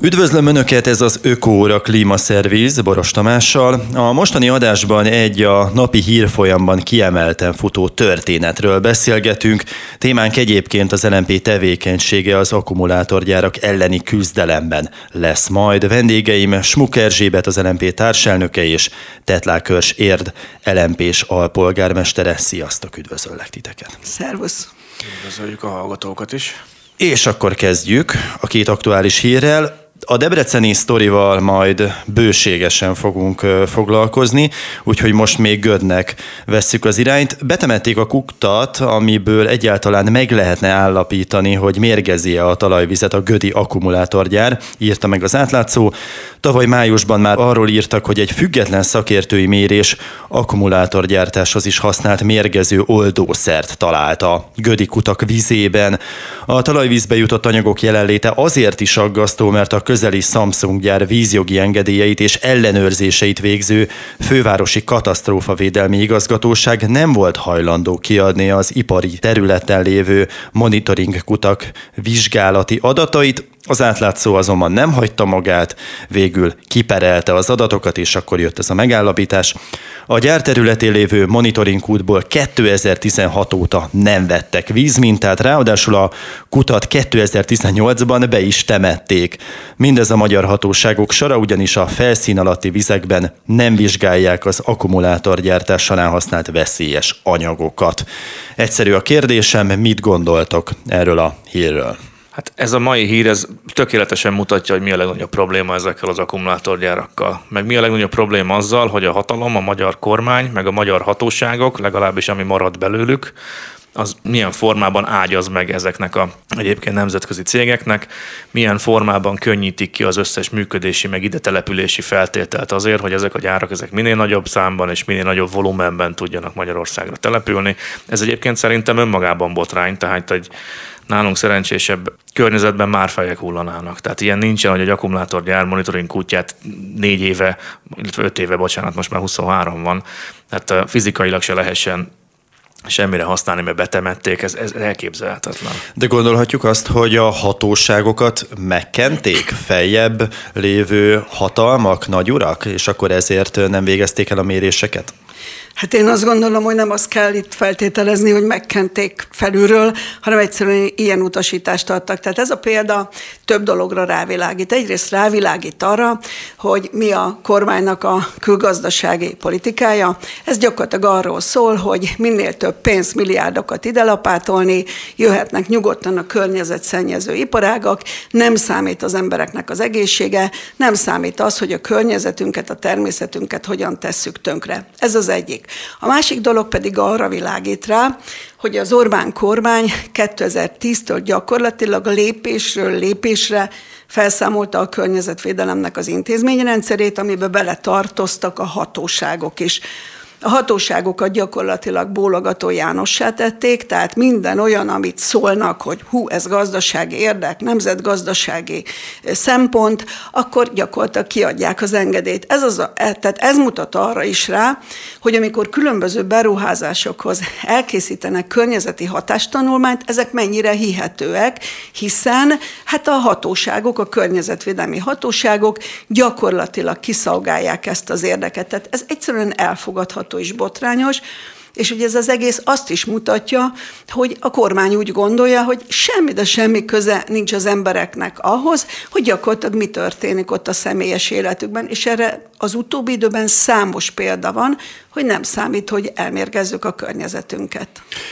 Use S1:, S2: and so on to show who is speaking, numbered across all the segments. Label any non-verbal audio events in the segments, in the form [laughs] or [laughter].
S1: Üdvözlöm Önöket, ez az Ökóra Klímaszerviz Boros Tamással. A mostani adásban egy a napi hírfolyamban kiemelten futó történetről beszélgetünk. Témánk egyébként az LNP tevékenysége az akkumulátorgyárak elleni küzdelemben lesz majd. Vendégeim Smuk Erzsébet, az LNP társelnöke és Tetlákörs Érd LNP-s alpolgármestere. Sziasztok, üdvözöllek titeket!
S2: Szervusz!
S3: Üdvözöljük a hallgatókat is!
S1: És akkor kezdjük a két aktuális hírrel. A debreceni sztorival majd bőségesen fogunk foglalkozni, úgyhogy most még Gödnek vesszük az irányt. Betemették a kuktat, amiből egyáltalán meg lehetne állapítani, hogy mérgezi a talajvizet a Gödi akkumulátorgyár, írta meg az átlátszó. Tavaly májusban már arról írtak, hogy egy független szakértői mérés akkumulátorgyártáshoz is használt mérgező oldószert talált a Gödi kutak vizében. A talajvízbe jutott anyagok jelenléte azért is aggasztó, mert a közeli Samsung gyár vízjogi engedélyeit és ellenőrzéseit végző fővárosi katasztrófavédelmi igazgatóság nem volt hajlandó kiadni az ipari területen lévő monitoring kutak vizsgálati adatait, az átlátszó azonban nem hagyta magát, végül kiperelte az adatokat, és akkor jött ez a megállapítás. A gyár területén lévő monitoring kútból 2016 óta nem vettek vízmintát, ráadásul a kutat 2018-ban be is temették. Mindez a magyar hatóságok sora, ugyanis a felszín alatti vizekben nem vizsgálják az akkumulátorgyártás során használt veszélyes anyagokat. Egyszerű a kérdésem, mit gondoltok erről a hírről?
S3: Hát ez a mai hír, ez tökéletesen mutatja, hogy mi a legnagyobb probléma ezekkel az akkumulátorgyárakkal. Meg mi a legnagyobb probléma azzal, hogy a hatalom, a magyar kormány, meg a magyar hatóságok, legalábbis ami marad belőlük, az milyen formában ágyaz meg ezeknek a egyébként nemzetközi cégeknek, milyen formában könnyítik ki az összes működési, meg ide települési feltételt azért, hogy ezek a gyárak ezek minél nagyobb számban és minél nagyobb volumenben tudjanak Magyarországra települni. Ez egyébként szerintem önmagában botrány, tehát egy nálunk szerencsésebb környezetben már fejek hullanának. Tehát ilyen nincsen, hogy egy akkumulátorgyár monitoring kutyát négy éve, illetve öt éve, bocsánat, most már 23 van, tehát fizikailag se lehessen semmire használni, mert betemették, ez, ez elképzelhetetlen.
S1: De gondolhatjuk azt, hogy a hatóságokat megkenték feljebb lévő hatalmak, nagyurak, és akkor ezért nem végezték el a méréseket?
S2: Hát én azt gondolom, hogy nem azt kell itt feltételezni, hogy megkenték felülről, hanem egyszerűen ilyen utasítást adtak. Tehát ez a példa több dologra rávilágít. Egyrészt rávilágít arra, hogy mi a kormánynak a külgazdasági politikája. Ez gyakorlatilag arról szól, hogy minél több pénz, milliárdokat ide lapátolni, jöhetnek nyugodtan a környezetszennyező iparágak, nem számít az embereknek az egészsége, nem számít az, hogy a környezetünket, a természetünket hogyan tesszük tönkre. Ez az egyik. A másik dolog pedig arra világít rá, hogy az Orbán kormány 2010-től gyakorlatilag lépésről lépésre felszámolta a környezetvédelemnek az intézményrendszerét, amiben beletartoztak a hatóságok is. A hatóságokat gyakorlatilag bólogató Jánossá tették, tehát minden olyan, amit szólnak, hogy hú, ez gazdasági érdek, nemzetgazdasági szempont, akkor gyakorlatilag kiadják az engedélyt. Ez, az a, e, tehát ez mutat arra is rá, hogy amikor különböző beruházásokhoz elkészítenek környezeti hatástanulmányt, ezek mennyire hihetőek, hiszen hát a hatóságok, a környezetvédelmi hatóságok gyakorlatilag kiszolgálják ezt az érdeket. Tehát ez egyszerűen elfogadható borzasztó és botrányos, és ugye ez az egész azt is mutatja, hogy a kormány úgy gondolja, hogy semmi, de semmi köze nincs az embereknek ahhoz, hogy gyakorlatilag mi történik ott a személyes életükben, és erre az utóbbi időben számos példa van, hogy nem számít, hogy elmérgezzük a környezetünket.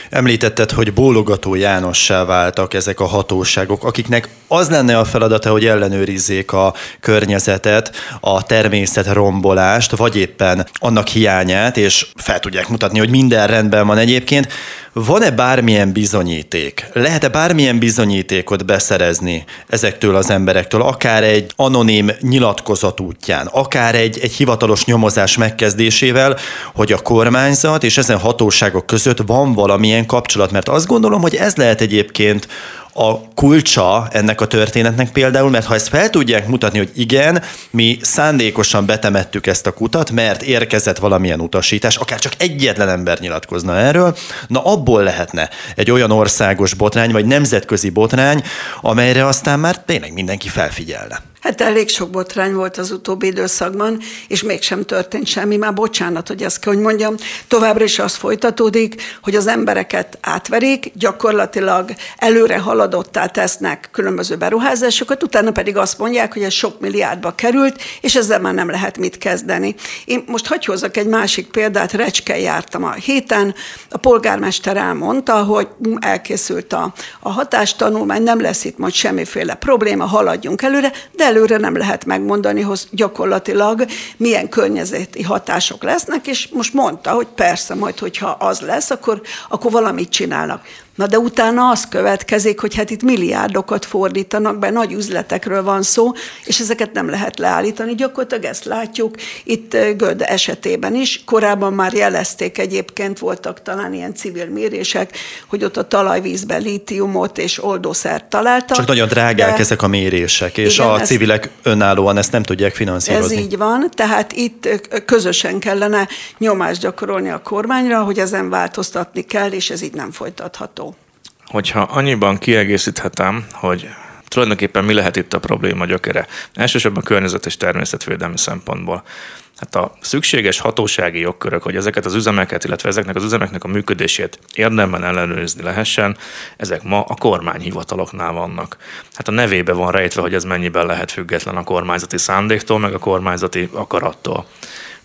S1: Említetted, hogy bólogató Jánossá váltak ezek a hatóságok, akiknek az lenne a feladata, hogy ellenőrizzék a környezetet, a természet rombolást, vagy éppen annak hiányát, és fel tudják mutatni, hogy minden rendben van egyébként. Van-e bármilyen bizonyíték? Lehet-e bármilyen bizonyítékot beszerezni ezektől az emberektől, akár egy anonim nyilatkozat útján, akár egy, egy hivatalos nyomozás megkezdésével, hogy a kormányzat és ezen hatóságok között van valamilyen kapcsolat? Mert azt gondolom, hogy ez lehet egyébként a kulcsa ennek a történetnek például, mert ha ezt fel tudják mutatni, hogy igen, mi szándékosan betemettük ezt a kutat, mert érkezett valamilyen utasítás, akár csak egyetlen ember nyilatkozna erről, na abból lehetne egy olyan országos botrány, vagy nemzetközi botrány, amelyre aztán már tényleg mindenki felfigyelne.
S2: Hát elég sok botrány volt az utóbbi időszakban, és mégsem történt semmi. Már bocsánat, hogy ezt kell, hogy mondjam. Továbbra is az folytatódik, hogy az embereket átverik, gyakorlatilag előre haladottá tesznek különböző beruházásokat, utána pedig azt mondják, hogy ez sok milliárdba került, és ezzel már nem lehet mit kezdeni. Én most hagyj hozzak egy másik példát, Recske jártam a héten, a polgármester elmondta, hogy elkészült a, a hatástanulmány, nem lesz itt majd semmiféle probléma, haladjunk előre, de előre nem lehet megmondani, hogy gyakorlatilag milyen környezeti hatások lesznek, és most mondta, hogy persze, majd hogyha az lesz, akkor, akkor valamit csinálnak. Na de utána az következik, hogy hát itt milliárdokat fordítanak be, nagy üzletekről van szó, és ezeket nem lehet leállítani. Gyakorlatilag ezt látjuk itt Göd esetében is. Korábban már jelezték egyébként, voltak talán ilyen civil mérések, hogy ott a talajvízben lítiumot és oldószert találtak.
S1: Csak nagyon drágák de... ezek a mérések, és igen, a ez... civilek önállóan ezt nem tudják finanszírozni.
S2: Ez így van, tehát itt közösen kellene nyomást gyakorolni a kormányra, hogy ezen változtatni kell, és ez így nem folytatható
S3: hogyha annyiban kiegészíthetem, hogy tulajdonképpen mi lehet itt a probléma gyökere. Elsősorban környezet és természetvédelmi szempontból. Hát a szükséges hatósági jogkörök, hogy ezeket az üzemeket, illetve ezeknek az üzemeknek a működését érdemben ellenőrizni lehessen, ezek ma a kormányhivataloknál vannak. Hát a nevébe van rejtve, hogy ez mennyiben lehet független a kormányzati szándéktól, meg a kormányzati akarattól.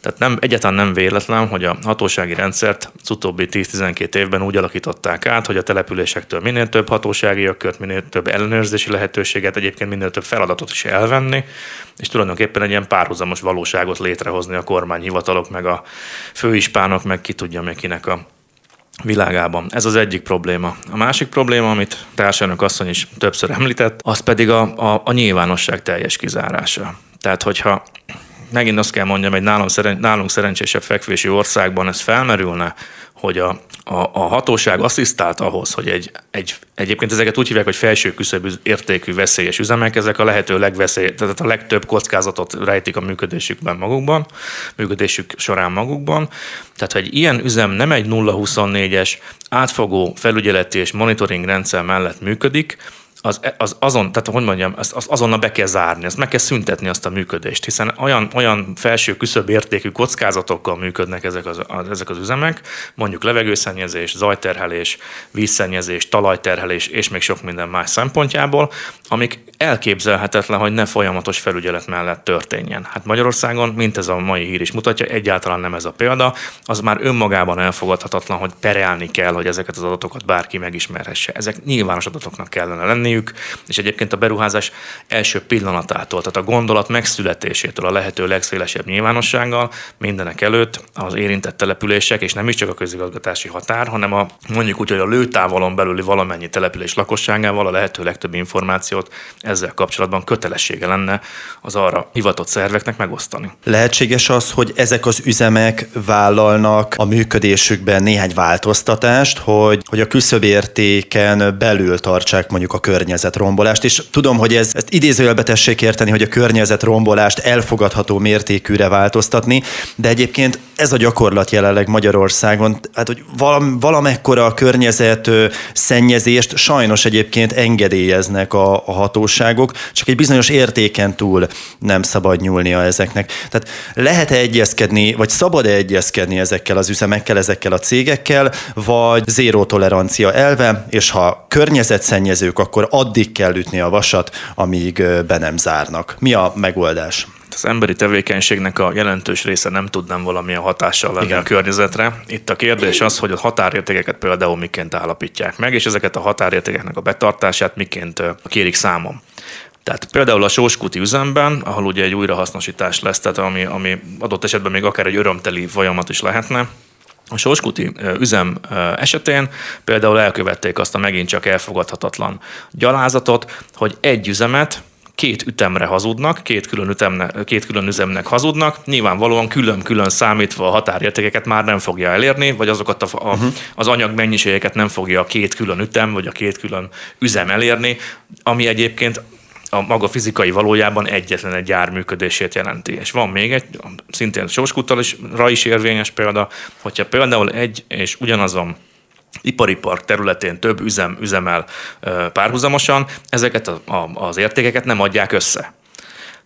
S3: Tehát nem, egyáltalán nem véletlen, hogy a hatósági rendszert az utóbbi 10-12 évben úgy alakították át, hogy a településektől minél több hatósági jogkört, minél több ellenőrzési lehetőséget, egyébként minél több feladatot is elvenni, és tulajdonképpen egy ilyen párhuzamos valóságot létrehozni a kormányhivatalok, meg a főispánok, meg ki tudja kinek a világában. Ez az egyik probléma. A másik probléma, amit társadalmak asszony is többször említett, az pedig a, a, a nyilvánosság teljes kizárása. Tehát, hogyha megint azt kell mondjam, hogy nálunk, szeren, nálunk szerencsésebb fekvési országban ez felmerülne, hogy a, a, a hatóság asszisztált ahhoz, hogy egy, egy, egyébként ezeket úgy hívják, hogy felső küszöbű értékű veszélyes üzemek, ezek a lehető legveszély, tehát a legtöbb kockázatot rejtik a működésükben magukban, működésük során magukban. Tehát, hogy ilyen üzem nem egy 0-24-es átfogó felügyeleti és monitoring rendszer mellett működik, az, az azon, tehát hogy mondjam, az, az azonnal be kell zárni, azt meg kell szüntetni azt a működést, hiszen olyan, olyan felső küszöbb értékű kockázatokkal működnek ezek az, az, ezek az üzemek, mondjuk levegőszennyezés, zajterhelés, vízszennyezés, talajterhelés és még sok minden más szempontjából, amik elképzelhetetlen, hogy ne folyamatos felügyelet mellett történjen. Hát Magyarországon, mint ez a mai hír is mutatja, egyáltalán nem ez a példa, az már önmagában elfogadhatatlan, hogy perelni kell, hogy ezeket az adatokat bárki megismerhesse. Ezek nyilvános adatoknak kellene lenni, lenniük, és egyébként a beruházás első pillanatától, tehát a gondolat megszületésétől a lehető legszélesebb nyilvánossággal mindenek előtt az érintett települések, és nem is csak a közigazgatási határ, hanem a mondjuk úgy, hogy a lőtávolon belüli valamennyi település lakosságával a lehető legtöbb információt ezzel kapcsolatban kötelessége lenne az arra hivatott szerveknek megosztani.
S1: Lehetséges az, hogy ezek az üzemek vállalnak a működésükben néhány változtatást, hogy, hogy a küszöbértéken belül tartsák mondjuk a környezetrombolást, és tudom, hogy ez, ezt idézőjelbe tessék érteni, hogy a környezetrombolást elfogadható mértékűre változtatni, de egyébként ez a gyakorlat jelenleg Magyarországon, hát hogy valam, valamekkora a környezet szennyezést sajnos egyébként engedélyeznek a, a hatóságok, csak egy bizonyos értéken túl nem szabad nyúlnia ezeknek. Tehát lehet-e egyezkedni, vagy szabad-e egyezkedni ezekkel az üzemekkel, ezekkel a cégekkel, vagy zéró tolerancia elve, és ha környezetszennyezők, akkor addig kell ütni a vasat, amíg be nem zárnak. Mi a megoldás?
S3: az emberi tevékenységnek a jelentős része nem tud nem valamilyen hatással lenni Igen. a környezetre. Itt a kérdés az, hogy a határértékeket például miként állapítják meg, és ezeket a határértékeknek a betartását miként kérik számon. Tehát például a sóskuti üzemben, ahol ugye egy újrahasznosítás lesz, tehát ami, ami adott esetben még akár egy örömteli folyamat is lehetne, a Sorskuti üzem esetén például elkövették azt a megint csak elfogadhatatlan gyalázatot, hogy egy üzemet két ütemre hazudnak, két külön, ütemne, két külön üzemnek hazudnak, nyilvánvalóan külön-külön számítva a határértékeket már nem fogja elérni, vagy azokat a, a, uh-huh. az anyagmennyiségeket nem fogja a két külön ütem, vagy a két külön üzem elérni, ami egyébként a maga fizikai valójában egyetlen egy gyár működését jelenti. És van még egy, szintén Sóskúttal is, ra is érvényes példa, hogyha például egy és ugyanazon ipari park területén több üzem üzemel párhuzamosan, ezeket a, a, az értékeket nem adják össze.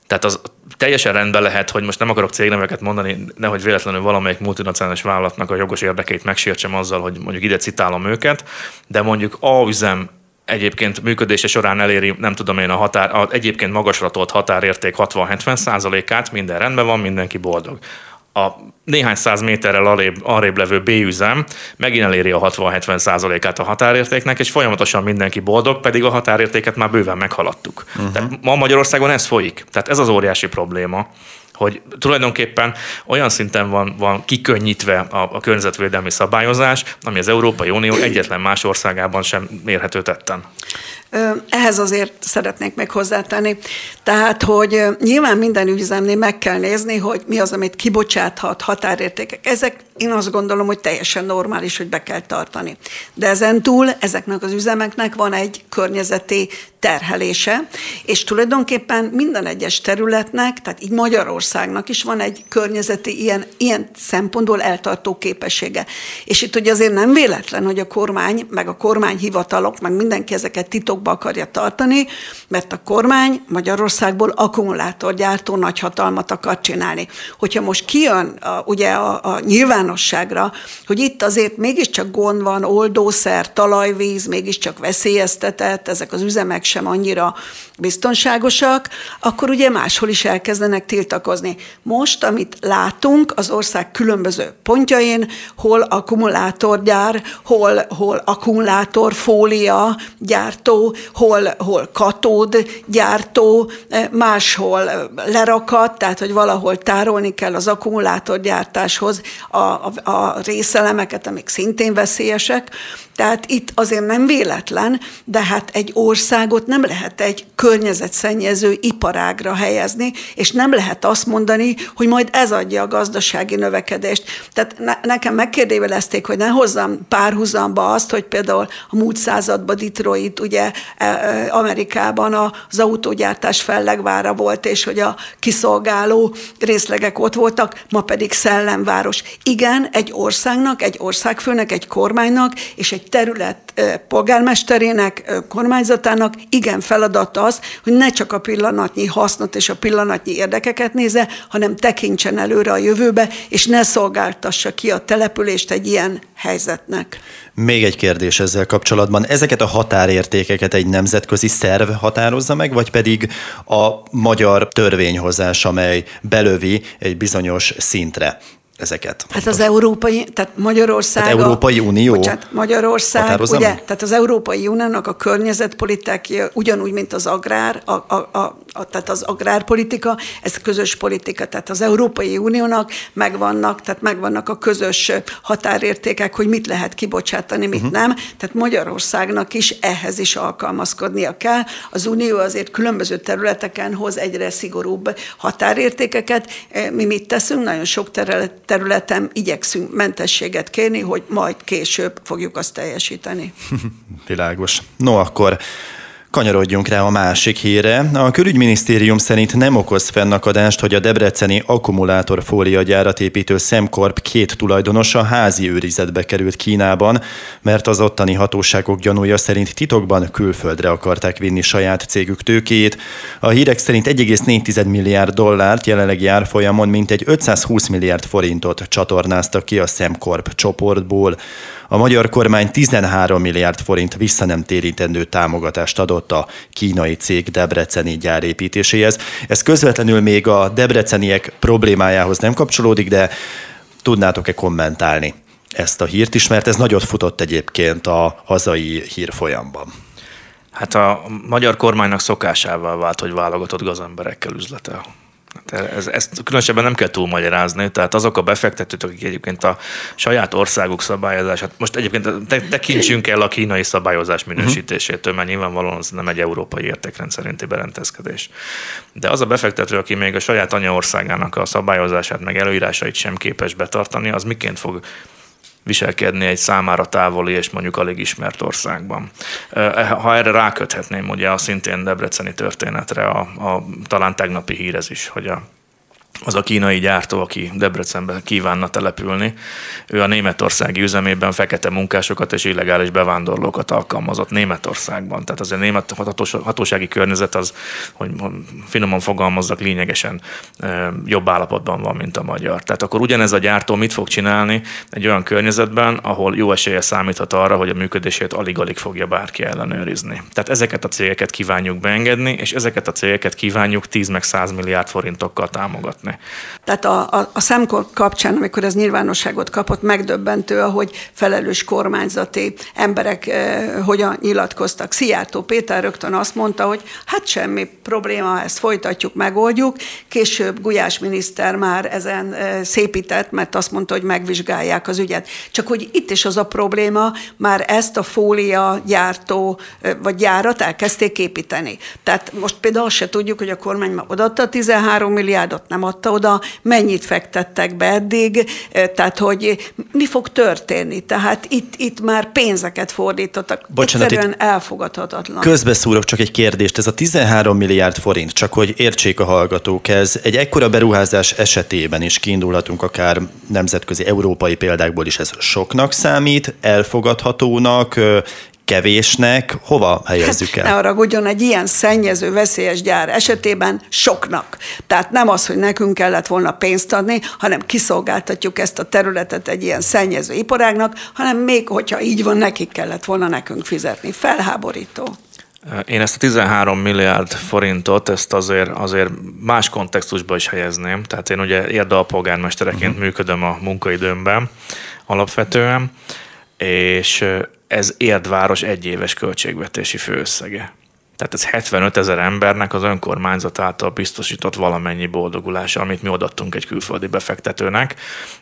S3: Tehát az teljesen rendben lehet, hogy most nem akarok cégneveket mondani, nehogy véletlenül valamelyik multinacionális vállalatnak a jogos érdekeit megsértsem azzal, hogy mondjuk ide citálom őket, de mondjuk A üzem egyébként működése során eléri, nem tudom én, a határ, a egyébként magasra tolt határérték 60-70 százalékát, minden rendben van, mindenki boldog a néhány száz méterrel arrébb, arrébb levő B-üzem megint eléri a 60-70 százalékát a határértéknek, és folyamatosan mindenki boldog, pedig a határértéket már bőven meghaladtuk. Uh-huh. Tehát ma Magyarországon ez folyik. Tehát ez az óriási probléma hogy tulajdonképpen olyan szinten van, van kikönnyítve a, a környezetvédelmi szabályozás, ami az Európai Unió egyetlen más országában sem mérhető tetten.
S2: Ehhez azért szeretnék még hozzátenni. Tehát, hogy nyilván minden üzemnél meg kell nézni, hogy mi az, amit kibocsáthat, határértékek. Ezek én azt gondolom, hogy teljesen normális, hogy be kell tartani. De ezen túl ezeknek az üzemeknek van egy környezeti terhelése, és tulajdonképpen minden egyes területnek, tehát így Magyarországnak is van egy környezeti ilyen, ilyen szempontból eltartó képessége. És itt ugye azért nem véletlen, hogy a kormány, meg a kormányhivatalok, meg mindenki ezeket titokba akarja tartani, mert a kormány Magyarországból akkumulátorgyártó nagyhatalmat akar csinálni. Hogyha most kijön a, ugye a, a nyilvánosságra, hogy itt azért mégiscsak gond van, oldószer, talajvíz, mégiscsak veszélyeztetett, ezek az üzemek sem annyira biztonságosak, akkor ugye máshol is elkezdenek tiltakozni. Most, amit látunk az ország különböző pontjain, hol akkumulátorgyár, hol, hol akkumulátorfólia gyártó, hol, hol katód gyártó, máshol lerakat, tehát hogy valahol tárolni kell az akkumulátorgyártáshoz a, a, a részelemeket, amik szintén veszélyesek. Tehát itt azért nem véletlen, de hát egy országot nem lehet egy környezetszennyező iparágra helyezni, és nem lehet azt mondani, hogy majd ez adja a gazdasági növekedést. Tehát ne, nekem megkérdőjelezték, hogy ne hozzam párhuzamba azt, hogy például a múlt században Detroit, ugye e, e, Amerikában az autógyártás fellegvára volt, és hogy a kiszolgáló részlegek ott voltak, ma pedig szellemváros. Igen, egy országnak, egy országfőnek, egy kormánynak és egy terület polgármesterének, kormányzatának igen feladata az, hogy ne csak a pillanatnyi hasznot és a pillanatnyi érdekeket nézze, hanem tekintsen előre a jövőbe, és ne szolgáltassa ki a települést egy ilyen helyzetnek.
S1: Még egy kérdés ezzel kapcsolatban. Ezeket a határértékeket egy nemzetközi szerv határozza meg, vagy pedig a magyar törvényhozás, amely belövi egy bizonyos szintre? Ezeket.
S2: Hát az európai, tehát Magyarország...
S1: Tehát Európai Unió
S2: bocsánat, Magyarország, ugye, meg? tehát az Európai Uniónak a környezetpolitikája ugyanúgy, mint az agrár, a, a, a, a, tehát az agrárpolitika, ez közös politika, tehát az Európai Uniónak megvannak, tehát megvannak a közös határértékek, hogy mit lehet kibocsátani, mit uh-huh. nem, tehát Magyarországnak is ehhez is alkalmazkodnia kell. Az Unió azért különböző területeken hoz egyre szigorúbb határértékeket. Mi mit teszünk? Nagyon sok terület területen igyekszünk mentességet kérni, hogy majd később fogjuk azt teljesíteni. [laughs]
S1: Világos. No, akkor Kanyarodjunk rá a másik híre. A külügyminisztérium szerint nem okoz fennakadást, hogy a debreceni akkumulátorfólia gyárat építő Szemkorp két tulajdonosa házi őrizetbe került Kínában, mert az ottani hatóságok gyanúja szerint titokban külföldre akarták vinni saját cégük tőkéjét. A hírek szerint 1,4 milliárd dollárt jelenlegi árfolyamon mintegy 520 milliárd forintot csatornáztak ki a Szemkorp csoportból. A magyar kormány 13 milliárd forint vissza nem térítendő támogatást adott a kínai cég debreceni gyárépítéséhez. Ez közvetlenül még a debreceniek problémájához nem kapcsolódik, de tudnátok-e kommentálni ezt a hírt is, mert ez nagyot futott egyébként a hazai hírfolyamban.
S3: Hát a magyar kormánynak szokásával vált, hogy válogatott gazemberekkel üzletel. Ez, ezt különösebben nem kell túlmagyarázni, tehát azok a befektetők, akik egyébként a saját országuk szabályozását, most egyébként te, tekintsünk el a kínai szabályozás minősítésétől, mert nyilvánvalóan az nem egy európai értékrend szerinti berendezkedés. De az a befektető, aki még a saját anyaországának a szabályozását, meg előírásait sem képes betartani, az miként fog viselkedni egy számára távoli és mondjuk alig ismert országban. Ha erre ráköthetném ugye a szintén debreceni történetre, a, a talán tegnapi hír ez is, hogy a az a kínai gyártó, aki Debrecenben kívánna települni, ő a németországi üzemében fekete munkásokat és illegális bevándorlókat alkalmazott Németországban. Tehát az a német hatósági környezet az, hogy finoman fogalmazzak, lényegesen jobb állapotban van, mint a magyar. Tehát akkor ugyanez a gyártó mit fog csinálni egy olyan környezetben, ahol jó esélye számíthat arra, hogy a működését alig-alig fogja bárki ellenőrizni. Tehát ezeket a cégeket kívánjuk beengedni, és ezeket a cégeket kívánjuk 10 meg 100 milliárd forintokkal támogatni
S2: tenni. Tehát a, a, a szemkor kapcsán, amikor ez nyilvánosságot kapott, megdöbbentő, ahogy felelős kormányzati emberek eh, hogyan nyilatkoztak. Szijjártó Péter rögtön azt mondta, hogy hát semmi probléma, ezt folytatjuk, megoldjuk. Később Gulyás miniszter már ezen eh, szépített, mert azt mondta, hogy megvizsgálják az ügyet. Csak hogy itt is az a probléma, már ezt a fólia gyártó, eh, vagy gyárat elkezdték építeni. Tehát most például azt se tudjuk, hogy a kormány már odaadta a 13 milliárdot, nem adta oda, mennyit fektettek be eddig, eh, tehát hogy mi fog történni. Tehát itt, itt már pénzeket fordítottak. Bocsánat, Egyszerűen elfogadhatatlan.
S1: Közbeszúrok csak egy kérdést. Ez a 13 milliárd forint, csak hogy értsék a hallgatók, ez egy ekkora beruházás esetében is kiindulhatunk akár nemzetközi európai példákból is ez soknak számít, elfogadhatónak, kevésnek, hova helyezzük el?
S2: Ne haragudjon, egy ilyen szennyező, veszélyes gyár esetében soknak. Tehát nem az, hogy nekünk kellett volna pénzt adni, hanem kiszolgáltatjuk ezt a területet egy ilyen szennyező iparágnak, hanem még, hogyha így van, nekik kellett volna nekünk fizetni. Felháborító.
S3: Én ezt a 13 milliárd forintot, ezt azért, azért más kontextusba is helyezném. Tehát én ugye érdalpolgármestereként uh-huh. működöm a munkaidőmben alapvetően, és ez Érdváros egyéves költségvetési főösszege. Tehát ez 75 ezer embernek az önkormányzat által biztosított valamennyi boldogulása, amit mi odaadtunk egy külföldi befektetőnek,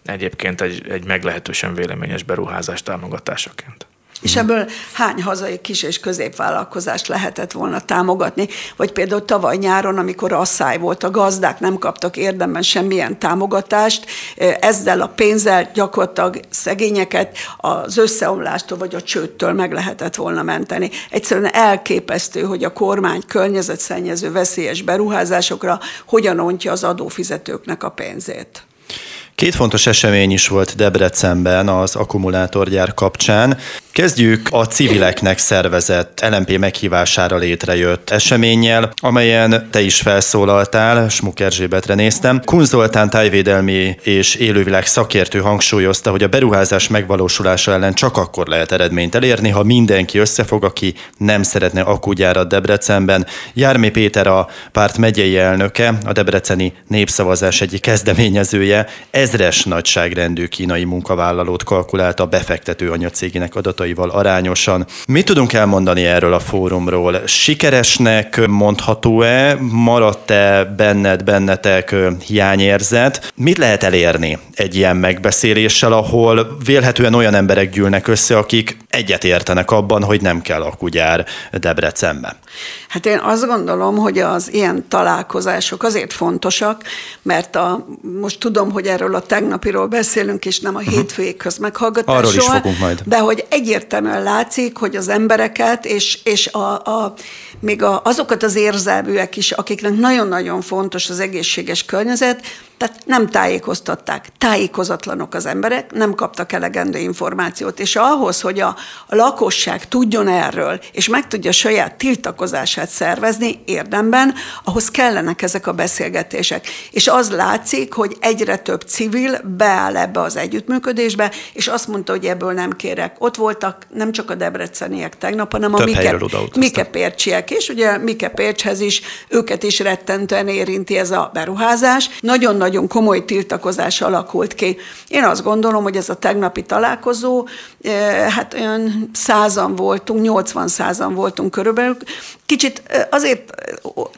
S3: egyébként egy, egy meglehetősen véleményes beruházás támogatásaként.
S2: És ebből hány hazai kis- és középvállalkozást lehetett volna támogatni? Vagy például tavaly nyáron, amikor asszály volt, a gazdák nem kaptak érdemben semmilyen támogatást, ezzel a pénzzel gyakorlatilag szegényeket az összeomlástól vagy a csőttől meg lehetett volna menteni. Egyszerűen elképesztő, hogy a kormány környezetszennyező veszélyes beruházásokra hogyan ontja az adófizetőknek a pénzét.
S1: Két fontos esemény is volt Debrecenben az akkumulátorgyár kapcsán. Kezdjük a civileknek szervezett LMP meghívására létrejött eseménnyel, amelyen te is felszólaltál, Smuk Erzsébetre néztem. Kun Zoltán tájvédelmi és élővilág szakértő hangsúlyozta, hogy a beruházás megvalósulása ellen csak akkor lehet eredményt elérni, ha mindenki összefog, aki nem szeretne akkugyárat Debrecenben. Jármi Péter a párt megyei elnöke, a debreceni népszavazás egyik kezdeményezője, ezres nagyságrendű kínai munkavállalót kalkulált a befektető anyacégének adatai feladataival arányosan. Mit tudunk elmondani erről a fórumról? Sikeresnek mondható-e? Maradt-e benned, bennetek hiányérzet? Mit lehet elérni egy ilyen megbeszéléssel, ahol vélhetően olyan emberek gyűlnek össze, akik egyet értenek abban, hogy nem kell akugyár Debrecenbe?
S2: Hát én azt gondolom, hogy az ilyen találkozások azért fontosak, mert a, most tudom, hogy erről a tegnapiról beszélünk, és nem a uh-huh. hétfői közmeghallgatásról.
S1: Arról is fogunk majd.
S2: De hogy egyértelműen látszik, hogy az embereket, és, és a, a, még a, azokat az érzelműek is, akiknek nagyon-nagyon fontos az egészséges környezet, tehát nem tájékoztatták, tájékozatlanok az emberek, nem kaptak elegendő információt, és ahhoz, hogy a, a lakosság tudjon erről, és meg tudja saját tiltakozását szervezni érdemben, ahhoz kellenek ezek a beszélgetések. És az látszik, hogy egyre több civil beáll ebbe az együttműködésbe, és azt mondta, hogy ebből nem kérek. Ott voltak nem csak a debreceniek tegnap, hanem több a Mike, Mike Pércsiek, és ugye Mike Pércshez is, őket is rettentően érinti ez a beruházás. Nagyon-nagyon nagyon komoly tiltakozás alakult ki. Én azt gondolom, hogy ez a tegnapi találkozó, eh, hát olyan százan voltunk, 80 százan voltunk körülbelül. Kicsit azért,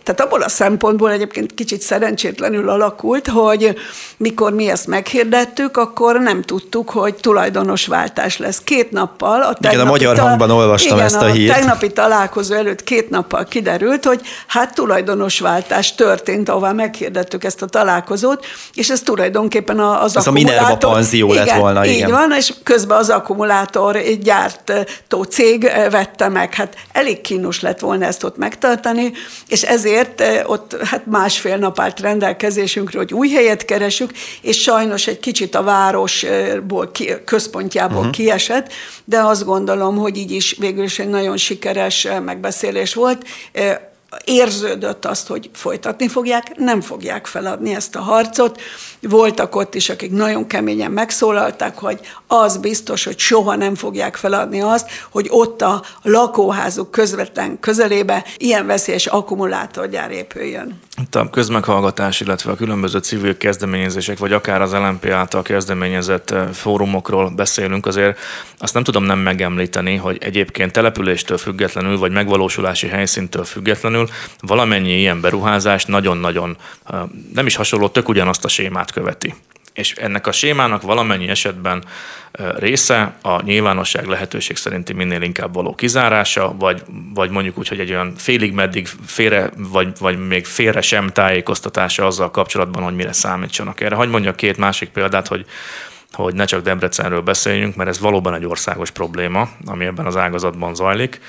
S2: tehát abból a szempontból egyébként kicsit szerencsétlenül alakult, hogy mikor mi ezt meghirdettük, akkor nem tudtuk, hogy tulajdonosváltás lesz. Két nappal.
S1: A igen, a magyar ta- hangban olvastam igen, ezt a hírt.
S2: a tegnapi találkozó előtt két nappal kiderült, hogy hát tulajdonosváltás történt, ahová meghirdettük ezt a találkozót, és ez tulajdonképpen az ez
S1: akkumulátor... a Minerva panzió igen, lett volna,
S2: igen. Így van, és közben az akkumulátor gyártó cég vette meg. Hát elég kínos lett volna ezt harcot megtartani, és ezért ott hát másfél nap állt rendelkezésünkre, hogy új helyet keresünk, és sajnos egy kicsit a városból, központjából uh-huh. kiesett, de azt gondolom, hogy így is végül is egy nagyon sikeres megbeszélés volt érződött azt, hogy folytatni fogják, nem fogják feladni ezt a harcot. Voltak ott is, akik nagyon keményen megszólaltak, hogy az biztos, hogy soha nem fogják feladni azt, hogy ott a lakóházuk közvetlen közelébe ilyen veszélyes akkumulátorgyár épüljön.
S3: A közmeghallgatás, illetve a különböző civil kezdeményezések, vagy akár az LMP által kezdeményezett eh, fórumokról beszélünk, azért azt nem tudom nem megemlíteni, hogy egyébként településtől függetlenül, vagy megvalósulási helyszíntől függetlenül valamennyi ilyen beruházás nagyon-nagyon nem is hasonló, tök ugyanazt a sémát követi és ennek a sémának valamennyi esetben része a nyilvánosság lehetőség szerinti minél inkább való kizárása, vagy, vagy mondjuk úgy, hogy egy olyan félig meddig félre, vagy, vagy még félre sem tájékoztatása azzal kapcsolatban, hogy mire számítsanak erre. Hogy mondjak két másik példát, hogy hogy ne csak Debrecenről beszéljünk, mert ez valóban egy országos probléma, ami ebben az ágazatban zajlik.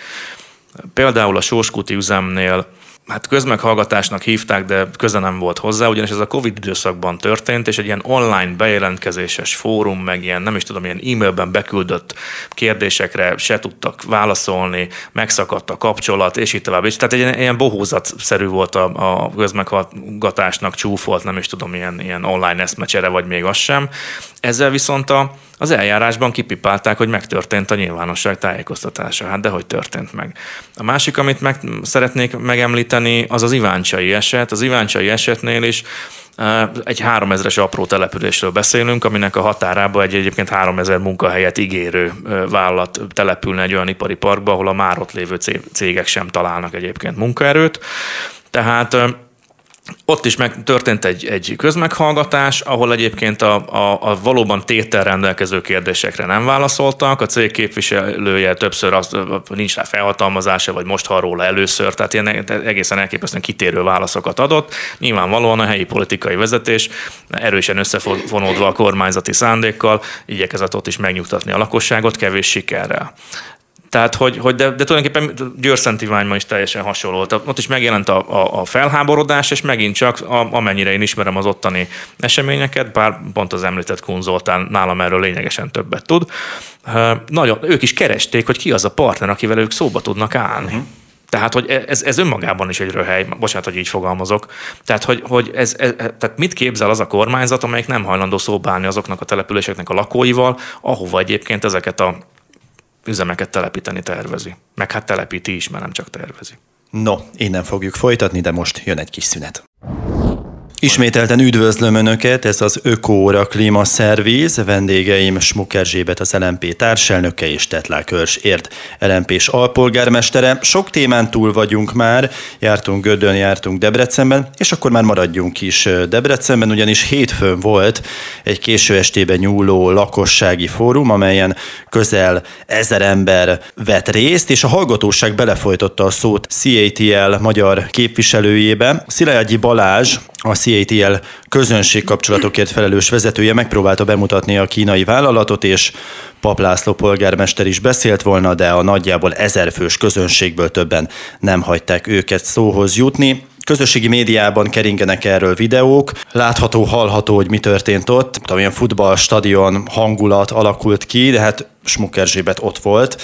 S3: Például a Sóskuti üzemnél hát közmeghallgatásnak hívták, de köze nem volt hozzá, ugyanis ez a Covid időszakban történt, és egy ilyen online bejelentkezéses fórum, meg ilyen, nem is tudom, ilyen e-mailben beküldött kérdésekre se tudtak válaszolni, megszakadt a kapcsolat, és így tovább. És tehát egy ilyen, ilyen bohózatszerű volt a, a közmeghallgatásnak csúfolt, nem is tudom, ilyen, ilyen online eszmecsere, vagy még az sem. Ezzel viszont a, az eljárásban kipipálták, hogy megtörtént a nyilvánosság tájékoztatása. Hát de hogy történt meg. A másik, amit meg szeretnék megemlíteni, az az Iváncsai eset. Az Iváncsai esetnél is egy 3000-es apró településről beszélünk, aminek a határába egy egyébként 3000 munkahelyet ígérő vállalat települne egy olyan ipari parkba, ahol a már ott lévő cégek sem találnak egyébként munkaerőt. Tehát ott is meg történt egy, egy közmeghallgatás, ahol egyébként a, a, a valóban tétel rendelkező kérdésekre nem válaszoltak. A cég képviselője többször az, nincs rá felhatalmazása, vagy most hall róla először, tehát ilyen egészen elképesztően kitérő válaszokat adott. Nyilvánvalóan a helyi politikai vezetés erősen összefonódva a kormányzati szándékkal igyekezett ott is megnyugtatni a lakosságot kevés sikerrel. Tehát, hogy, hogy de, de tulajdonképpen Győr Iványban is teljesen hasonló volt. Ott is megjelent a, a, a felháborodás, és megint csak a, amennyire én ismerem az ottani eseményeket, bár pont az említett Kun Zoltán nálam erről lényegesen többet tud, nagyon, ők is keresték, hogy ki az a partner, akivel ők szóba tudnak állni. Uh-huh. Tehát, hogy ez, ez önmagában is egy röhely, bocsánat, hogy így fogalmazok. Tehát, hogy, hogy ez, ez, tehát mit képzel az a kormányzat, amelyik nem hajlandó szóba állni azoknak a településeknek a lakóival, ahova egyébként ezeket a üzemeket telepíteni tervezi. Meg hát telepíti is, mert nem csak tervezi.
S1: No, innen fogjuk folytatni, de most jön egy kis szünet. Ismételten üdvözlöm Önöket, ez az Ökóra Klímaszervíz, vendégeim Smuk Erzsébet, az LMP társelnöke és Tetlák Örs ért LMP-s alpolgármestere. Sok témán túl vagyunk már, jártunk Gödön, jártunk Debrecenben, és akkor már maradjunk is Debrecenben, ugyanis hétfőn volt egy késő estében nyúló lakossági fórum, amelyen közel ezer ember vett részt, és a hallgatóság belefolytotta a szót CATL magyar képviselőjébe. Szilágyi Balázs, a CATL közönségkapcsolatokért felelős vezetője megpróbálta bemutatni a kínai vállalatot, és Pap László polgármester is beszélt volna, de a nagyjából ezerfős közönségből többen nem hagyták őket szóhoz jutni. Közösségi médiában keringenek erről videók, látható, hallható, hogy mi történt ott, amilyen futballstadion hangulat alakult ki, de hát Smuk Erzsébet ott volt,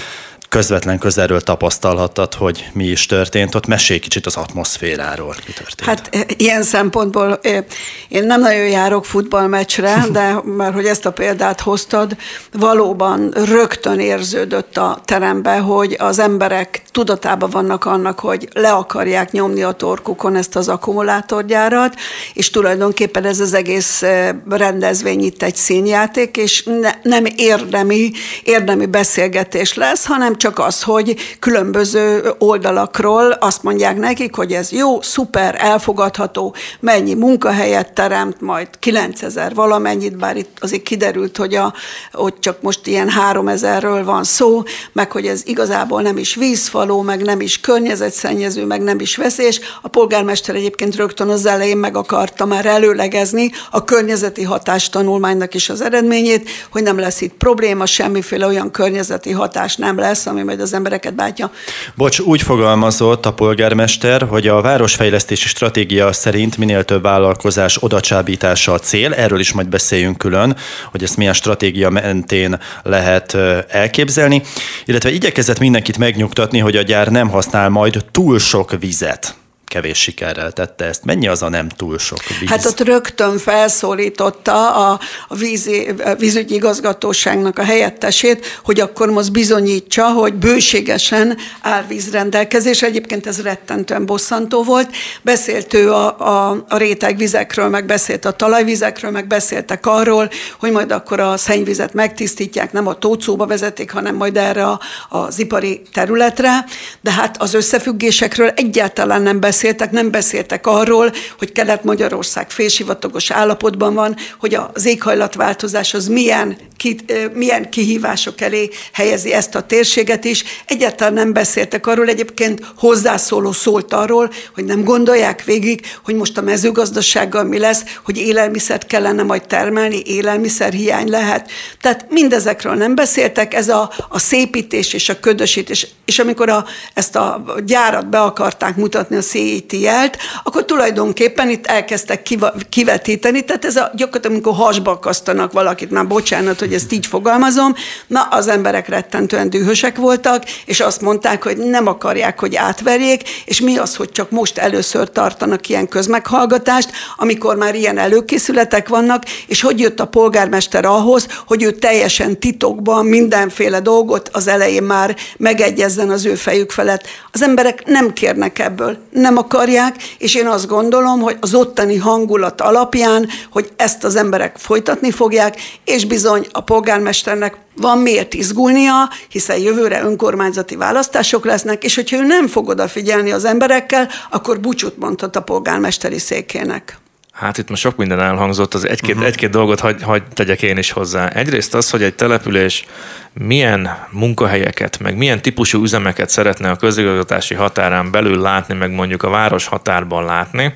S1: közvetlen közelről tapasztalhattad, hogy mi is történt. Ott mesélj kicsit az atmoszféráról, mi történt.
S2: Hát e, ilyen szempontból e, én nem nagyon járok futballmeccsre, [laughs] de mert hogy ezt a példát hoztad, valóban rögtön érződött a terembe, hogy az emberek tudatában vannak annak, hogy le akarják nyomni a torkukon ezt az akkumulátorgyárat, és tulajdonképpen ez az egész e, rendezvény itt egy színjáték, és ne, nem érdemi, érdemi beszélgetés lesz, hanem csak az, hogy különböző oldalakról azt mondják nekik, hogy ez jó, szuper, elfogadható, mennyi munkahelyet teremt, majd 9000 valamennyit, bár itt azért kiderült, hogy, a, hogy csak most ilyen 3000-ről van szó, meg hogy ez igazából nem is vízfaló, meg nem is környezetszennyező, meg nem is veszélyes. A polgármester egyébként rögtön az elején meg akarta már előlegezni a környezeti hatástanulmánynak is az eredményét, hogy nem lesz itt probléma, semmiféle olyan környezeti hatás nem lesz, ami majd az embereket bátja.
S1: Bocs, úgy fogalmazott a polgármester, hogy a városfejlesztési stratégia szerint minél több vállalkozás odacsábítása a cél, erről is majd beszéljünk külön, hogy ezt milyen stratégia mentén lehet elképzelni, illetve igyekezett mindenkit megnyugtatni, hogy a gyár nem használ majd túl sok vizet kevés sikerrel tette ezt. Mennyi az a nem túl sok víz?
S2: Hát ott rögtön felszólította a, vízi, vízügyi igazgatóságnak a helyettesét, hogy akkor most bizonyítsa, hogy bőségesen áll vízrendelkezés. Egyébként ez rettentően bosszantó volt. Beszélt ő a, a, a rétegvizekről, meg beszélt a talajvizekről, meg beszéltek arról, hogy majd akkor a szennyvizet megtisztítják, nem a tócóba vezetik, hanem majd erre a, az ipari területre. De hát az összefüggésekről egyáltalán nem beszélt beszéltek, nem beszéltek arról, hogy Kelet-Magyarország félsivatagos állapotban van, hogy az éghajlatváltozás az milyen, ki, milyen kihívások elé helyezi ezt a térséget is. Egyáltalán nem beszéltek arról, egyébként hozzászóló szólt arról, hogy nem gondolják végig, hogy most a mezőgazdasággal mi lesz, hogy élelmiszert kellene majd termelni, élelmiszer hiány lehet. Tehát mindezekről nem beszéltek, ez a, a szépítés és a ködösítés. És amikor a, ezt a gyárat be akarták mutatni a CETL-t, akkor tulajdonképpen itt elkezdtek kivetíteni, tehát ez a gyakorlatilag, amikor hasba akasztanak valakit, már bocsánat, hogy ezt így fogalmazom, na az emberek rettentően dühösek voltak, és azt mondták, hogy nem akarják, hogy átverjék, és mi az, hogy csak most először tartanak ilyen közmeghallgatást, amikor már ilyen előkészületek vannak, és hogy jött a polgármester ahhoz, hogy ő teljesen titokban mindenféle dolgot az elején már megegyezzen az ő fejük felett. Az emberek nem kérnek ebből, nem akarják, és én azt gondolom, hogy az ottani hangulat alapján, hogy ezt az emberek folytatni fogják, és bizony a polgármesternek van miért izgulnia, hiszen jövőre önkormányzati választások lesznek, és hogyha ő nem fog odafigyelni az emberekkel, akkor búcsút mondhat a polgármesteri székének.
S3: Hát itt most sok minden elhangzott, az egy-két, uh-huh. egy-két dolgot hagy, hagy tegyek én is hozzá. Egyrészt az, hogy egy település milyen munkahelyeket, meg milyen típusú üzemeket szeretne a közigazgatási határán belül látni, meg mondjuk a város határban látni,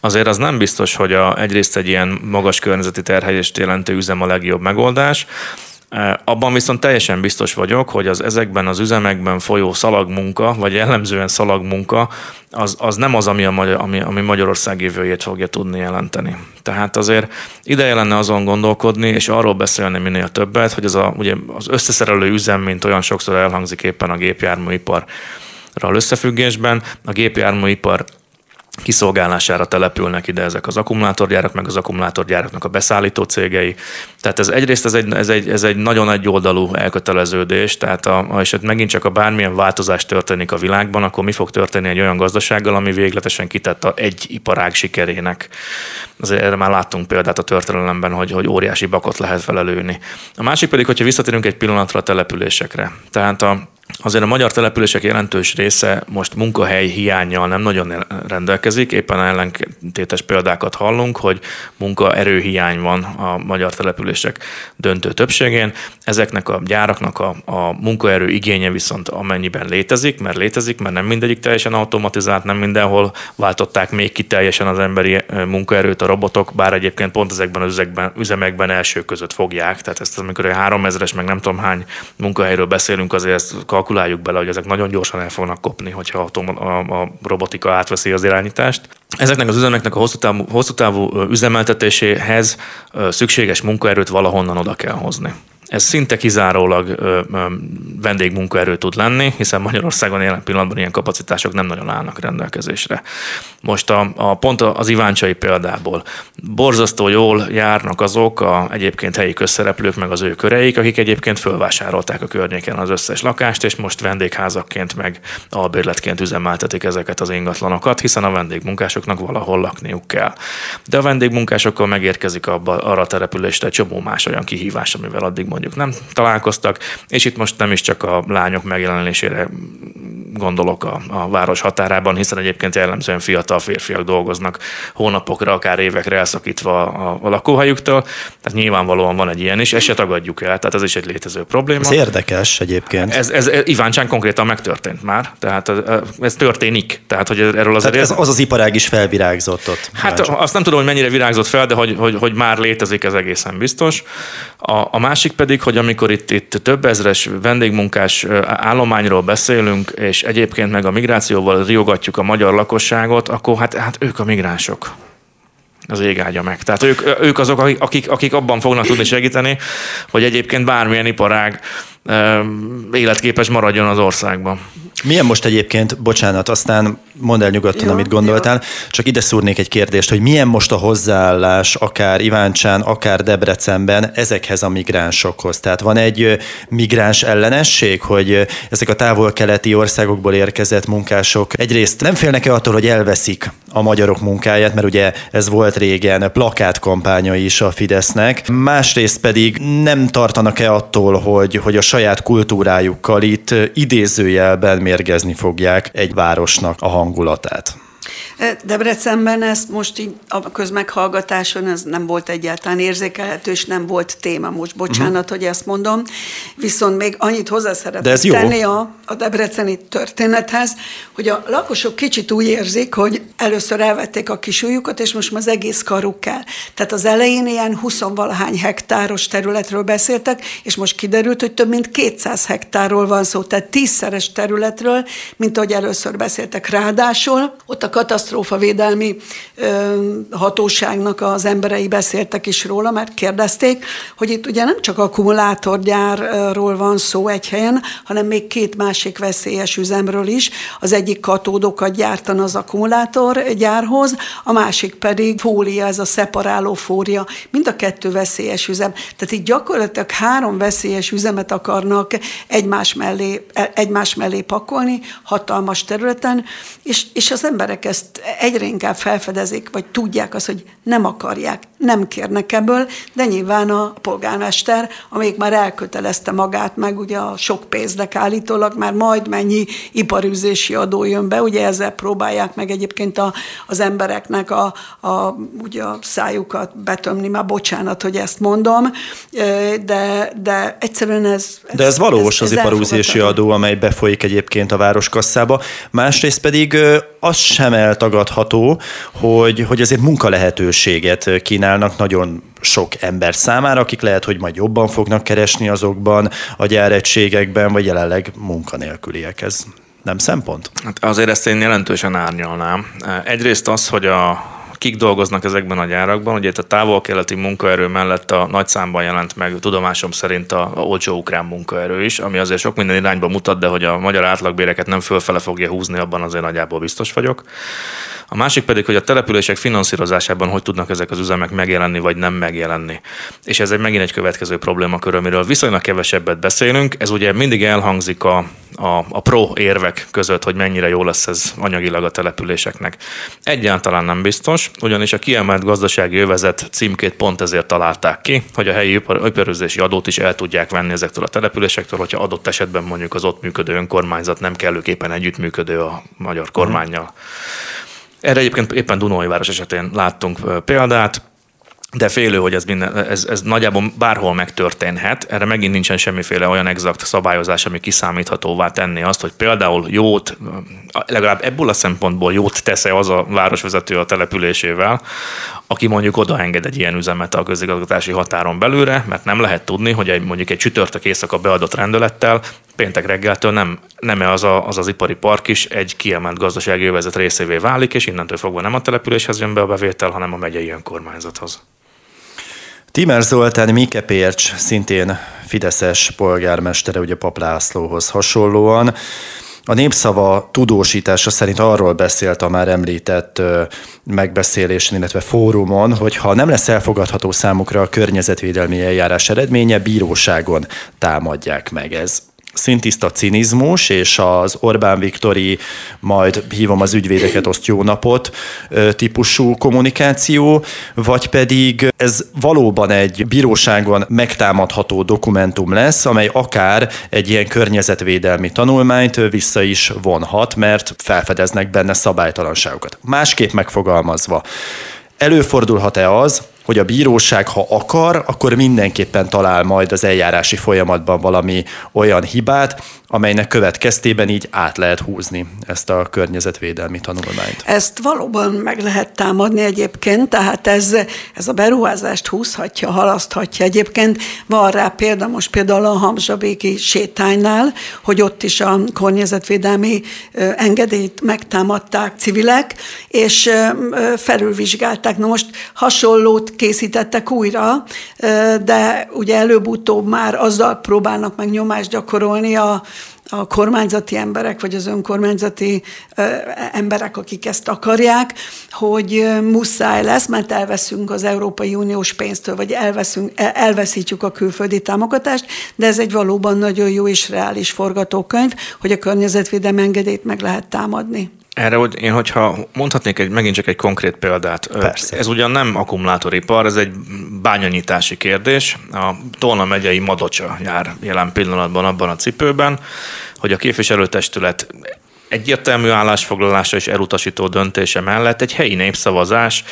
S3: azért az nem biztos, hogy a, egyrészt egy ilyen magas környezeti terhelést jelentő üzem a legjobb megoldás, abban viszont teljesen biztos vagyok, hogy az ezekben az üzemekben folyó szalagmunka, vagy jellemzően szalagmunka, az, az nem az, ami, a Magyar, ami, ami Magyarország jövőjét fogja tudni jelenteni. Tehát azért ideje lenne azon gondolkodni, és arról beszélni minél többet, hogy az, a, ugye az összeszerelő üzem, mint olyan sokszor elhangzik éppen a gépjárműiparral összefüggésben, a gépjárműipar kiszolgálására települnek ide ezek az akkumulátorgyárak, meg az akkumulátorgyáraknak a beszállító cégei. Tehát ez egyrészt ez egy, ez egy, ez egy nagyon egyoldalú elköteleződés, tehát a, és hát megint csak a bármilyen változás történik a világban, akkor mi fog történni egy olyan gazdasággal, ami végletesen kitett a egy iparág sikerének. Azért erre már láttunk példát a történelemben, hogy, hogy óriási bakot lehet felelőni. A másik pedig, hogyha visszatérünk egy pillanatra a településekre. Tehát a, Azért a magyar települések jelentős része most munkahely hiányjal nem nagyon rendelkezik, éppen ellentétes példákat hallunk, hogy munkaerő hiány van a magyar települések döntő többségén. Ezeknek a gyáraknak a, a munkaerő igénye viszont amennyiben létezik, mert létezik, mert nem mindegyik teljesen automatizált, nem mindenhol váltották még ki teljesen az emberi munkaerőt a robotok, bár egyébként pont ezekben az üzemekben, üzemekben első között fogják. Tehát ezt amikor egy 3000-es, meg nem tudom hány munkahelyről beszélünk, azért ezt kalkuláljuk bele, hogy ezek nagyon gyorsan el fognak kopni, hogyha a, a, a robotika átveszi az irányítást. Ezeknek az üzemeknek a hosszú távú, hosszú távú üzemeltetéséhez szükséges munkaerőt valahonnan oda kell hozni. Ez szinte kizárólag vendégmunkaerő tud lenni, hiszen Magyarországon jelen pillanatban ilyen kapacitások nem nagyon állnak rendelkezésre. Most a, a pont az Iváncsai példából borzasztó jól járnak azok a egyébként helyi közszereplők, meg az ő köreik, akik egyébként fölvásárolták a környéken az összes lakást, és most vendégházakként meg albérletként üzemeltetik ezeket az ingatlanokat, hiszen a vendégmunkásoknak valahol lakniuk kell. De a vendégmunkásokkal megérkezik abba, arra a településre csomó más olyan kihívás, amivel addig mondjuk nem találkoztak, és itt most nem is csak a lányok megjelenésére gondolok a, a város határában, hiszen egyébként jellemzően fiatal férfiak dolgoznak hónapokra, akár évekre elszakítva a, a lakóhelyüktől, tehát nyilvánvalóan van egy ilyen is, ezt se tagadjuk el, tehát ez is egy létező probléma.
S1: Ez érdekes egyébként.
S3: Ez, ez, ez Iváncsán konkrétan megtörtént már, tehát ez történik, tehát hogy erről az
S1: tehát ez, az az iparág is felvirágzott ott.
S3: Hát azt nem tudom, tudom, hogy mennyire virágzott fel, de hogy, hogy, hogy már létezik, ez egészen biztos. A, a másik pedig, hogy amikor itt, itt több ezres vendégmunkás állományról beszélünk, és egyébként meg a migrációval riogatjuk a magyar lakosságot, akkor hát, hát ők a migránsok az ég áldja meg. Tehát ők, ők azok, akik, akik abban fognak tudni segíteni, hogy egyébként bármilyen iparág életképes maradjon az országban.
S1: Milyen most egyébként, bocsánat, aztán mondd el nyugodtan, ja, amit gondoltál, ja. csak ide szúrnék egy kérdést, hogy milyen most a hozzáállás akár Iváncsán, akár Debrecenben ezekhez a migránsokhoz? Tehát van egy migráns ellenesség, hogy ezek a távol-keleti országokból érkezett munkások egyrészt nem félnek-e attól, hogy elveszik a magyarok munkáját, mert ugye ez volt régen plakátkampánya is a Fidesznek, másrészt pedig nem tartanak-e attól, hogy, hogy a saját kultúrájukkal itt idézőjelben mérgezni fogják egy városnak a hangulatát.
S2: Debrecenben ezt most így a közmeghallgatáson ez nem volt egyáltalán érzékelhető, és nem volt téma most, bocsánat, uh-huh. hogy ezt mondom. Viszont még annyit hozzá szeretnék tenni a, a debreceni történethez, hogy a lakosok kicsit úgy érzik, hogy először elvették a kisújukat, és most már az egész karuk kell. Tehát az elején ilyen 20 valahány hektáros területről beszéltek, és most kiderült, hogy több mint 200 hektárról van szó, tehát tízszeres területről, mint ahogy először beszéltek. Ráadásul ott a katasztrófa katasztrófavédelmi hatóságnak az emberei beszéltek is róla, mert kérdezték, hogy itt ugye nem csak akkumulátorgyárról van szó egy helyen, hanem még két másik veszélyes üzemről is. Az egyik katódokat gyártan az akkumulátorgyárhoz, a másik pedig fólia, ez a szeparáló fória. Mind a kettő veszélyes üzem. Tehát itt gyakorlatilag három veszélyes üzemet akarnak egymás mellé, egymás mellé pakolni, hatalmas területen, és, és az emberek ezt egyre inkább felfedezik, vagy tudják azt, hogy nem akarják, nem kérnek ebből, de nyilván a polgármester, amelyik már elkötelezte magát, meg ugye a sok pénznek állítólag már majd mennyi iparűzési adó jön be, ugye ezzel próbálják meg egyébként a, az embereknek a, a, ugye a szájukat betömni, már bocsánat, hogy ezt mondom, de, de egyszerűen ez...
S1: ez de ez valós ez, ez az iparűzési adó, amely befolyik egyébként a városkasszába. Másrészt pedig az sem eltagadható, hogy, hogy azért munkalehetőséget kínálnak nagyon sok ember számára, akik lehet, hogy majd jobban fognak keresni azokban a gyáregységekben, vagy jelenleg munkanélküliek. Ez nem szempont?
S3: Hát azért ezt én jelentősen árnyalnám. Egyrészt az, hogy a kik dolgoznak ezekben a gyárakban. Ugye itt a távol-keleti munkaerő mellett a nagy számban jelent meg tudomásom szerint a, a olcsó ukrán munkaerő is, ami azért sok minden irányba mutat, de hogy a magyar átlagbéreket nem fölfele fogja húzni, abban azért nagyjából biztos vagyok. A másik pedig, hogy a települések finanszírozásában hogy tudnak ezek az üzemek megjelenni, vagy nem megjelenni. És ez egy megint egy következő problémakör, amiről viszonylag kevesebbet beszélünk. Ez ugye mindig elhangzik a, a, a pro érvek között, hogy mennyire jó lesz ez anyagilag a településeknek. Egyáltalán nem biztos, ugyanis a kiemelt gazdasági övezet címkét pont ezért találták ki, hogy a helyi iparőzési adót is el tudják venni ezektől a településektől, hogyha adott esetben mondjuk az ott működő önkormányzat nem kellőképpen együttműködő a magyar kormányjal. Erre egyébként éppen Dunói-város esetén láttunk példát, de félő, hogy ez, minden, ez, ez nagyjából bárhol megtörténhet. Erre megint nincsen semmiféle olyan exakt szabályozás, ami kiszámíthatóvá tenni azt, hogy például jót, legalább ebből a szempontból jót tesz-e az a városvezető a településével, aki mondjuk odaenged egy ilyen üzemet a közigazgatási határon belőle, mert nem lehet tudni, hogy egy, mondjuk egy csütörtök éjszaka beadott rendelettel péntek reggeltől nem, nem az, a, az az ipari park is egy kiemelt gazdasági övezet részévé válik, és innentől fogva nem a településhez jön be a bevétel, hanem a megyei önkormányzathoz.
S1: Timer Zoltán Mike Pércs, szintén Fideszes polgármestere, ugye Paplászlóhoz hasonlóan. A népszava tudósítása szerint arról beszélt a már említett megbeszélésen, illetve fórumon, hogy ha nem lesz elfogadható számukra a környezetvédelmi eljárás eredménye, bíróságon támadják meg. Ez szintiszta cinizmus, és az Orbán Viktori, majd hívom az ügyvédeket, oszt jó napot típusú kommunikáció, vagy pedig ez valóban egy bíróságon megtámadható dokumentum lesz, amely akár egy ilyen környezetvédelmi tanulmányt vissza is vonhat, mert felfedeznek benne szabálytalanságokat. Másképp megfogalmazva, előfordulhat-e az, hogy a bíróság, ha akar, akkor mindenképpen talál majd az eljárási folyamatban valami olyan hibát, amelynek következtében így át lehet húzni ezt a környezetvédelmi tanulmányt.
S2: Ezt valóban meg lehet támadni egyébként, tehát ez, ez a beruházást húzhatja, halaszthatja. Egyébként van rá példa, most például a Hamzsabéki sétánynál, hogy ott is a környezetvédelmi engedélyt megtámadták civilek, és felülvizsgálták. Na most hasonlót készítettek újra, de ugye előbb-utóbb már azzal próbálnak meg nyomást gyakorolni a, a kormányzati emberek, vagy az önkormányzati emberek, akik ezt akarják, hogy muszáj lesz, mert elveszünk az Európai Uniós pénztől, vagy elveszünk, elveszítjük a külföldi támogatást, de ez egy valóban nagyon jó és reális forgatókönyv, hogy a környezetvédelmi engedélyt meg lehet támadni.
S3: Erre, hogy én, hogyha mondhatnék egy, megint csak egy konkrét példát.
S1: Persze.
S3: Ez ugyan nem akkumulátoripar, ez egy bányanyitási kérdés. A Tolna megyei Madocsa jár jelen pillanatban abban a cipőben, hogy a képviselőtestület egyértelmű állásfoglalása és elutasító döntése mellett egy helyi népszavazás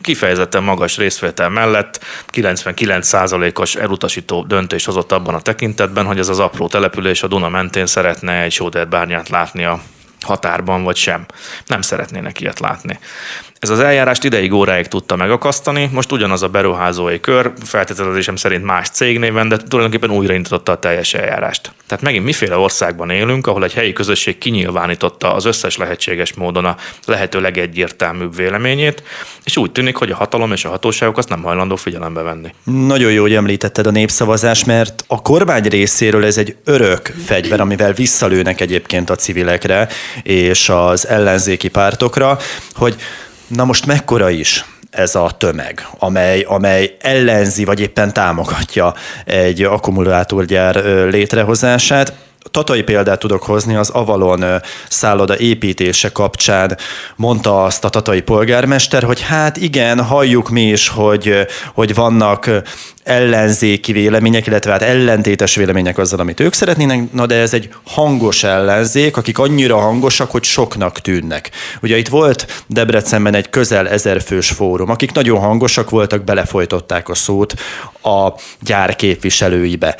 S3: kifejezetten magas részvétel mellett 99%-os elutasító döntést hozott abban a tekintetben, hogy ez az apró település a Duna mentén szeretne egy sóderbárnyát látni a határban, vagy sem. Nem szeretnének ilyet látni. Ez az eljárást ideig óráig tudta megakasztani, most ugyanaz a beruházói kör, feltételezésem szerint más cégnéven, de tulajdonképpen újraindította a teljes eljárást. Tehát megint miféle országban élünk, ahol egy helyi közösség kinyilvánította az összes lehetséges módon a lehető legegyértelműbb véleményét, és úgy tűnik, hogy a hatalom és a hatóságok azt nem hajlandó figyelembe venni.
S1: Nagyon jó, hogy említetted a népszavazás, mert a kormány részéről ez egy örök fegyver, amivel visszalőnek egyébként a civilekre és az ellenzéki pártokra, hogy Na most mekkora is ez a tömeg, amely, amely ellenzi vagy éppen támogatja egy akkumulátorgyár létrehozását. Tatai példát tudok hozni, az Avalon szálloda építése kapcsán mondta azt a tatai polgármester, hogy hát igen, halljuk mi is, hogy, hogy vannak ellenzéki vélemények, illetve hát ellentétes vélemények azzal, amit ők szeretnének, na de ez egy hangos ellenzék, akik annyira hangosak, hogy soknak tűnnek. Ugye itt volt Debrecenben egy közel ezer fős fórum, akik nagyon hangosak voltak, belefolytották a szót a gyár képviselőibe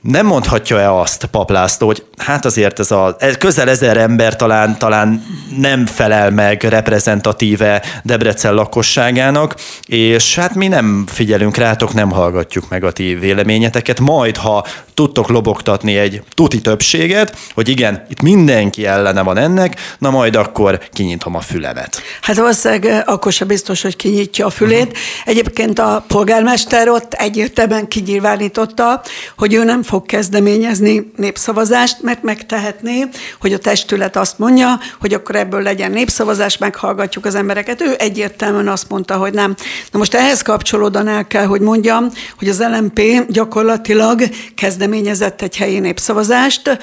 S1: nem mondhatja-e azt Paplászló, hogy hát azért ez a közel ezer ember talán, talán nem felel meg reprezentatíve Debrecen lakosságának, és hát mi nem figyelünk rátok, nem hallgatjuk meg a ti véleményeteket, majd ha tudtok lobogtatni egy tuti többséget, hogy igen, itt mindenki ellene van ennek, na majd akkor kinyitom a fülemet.
S2: Hát valószínűleg akkor sem biztos, hogy kinyitja a fülét. Uh-huh. Egyébként a polgármester ott egyértelműen kinyilvánította, hogy ő nem fog kezdeményezni népszavazást, mert megtehetné, hogy a testület azt mondja, hogy akkor ebből legyen népszavazás, meghallgatjuk az embereket. Ő egyértelműen azt mondta, hogy nem. Na most ehhez kapcsolódóan el kell, hogy mondjam, hogy az LMP gyakorlatilag kezdeményezett egy helyi népszavazást,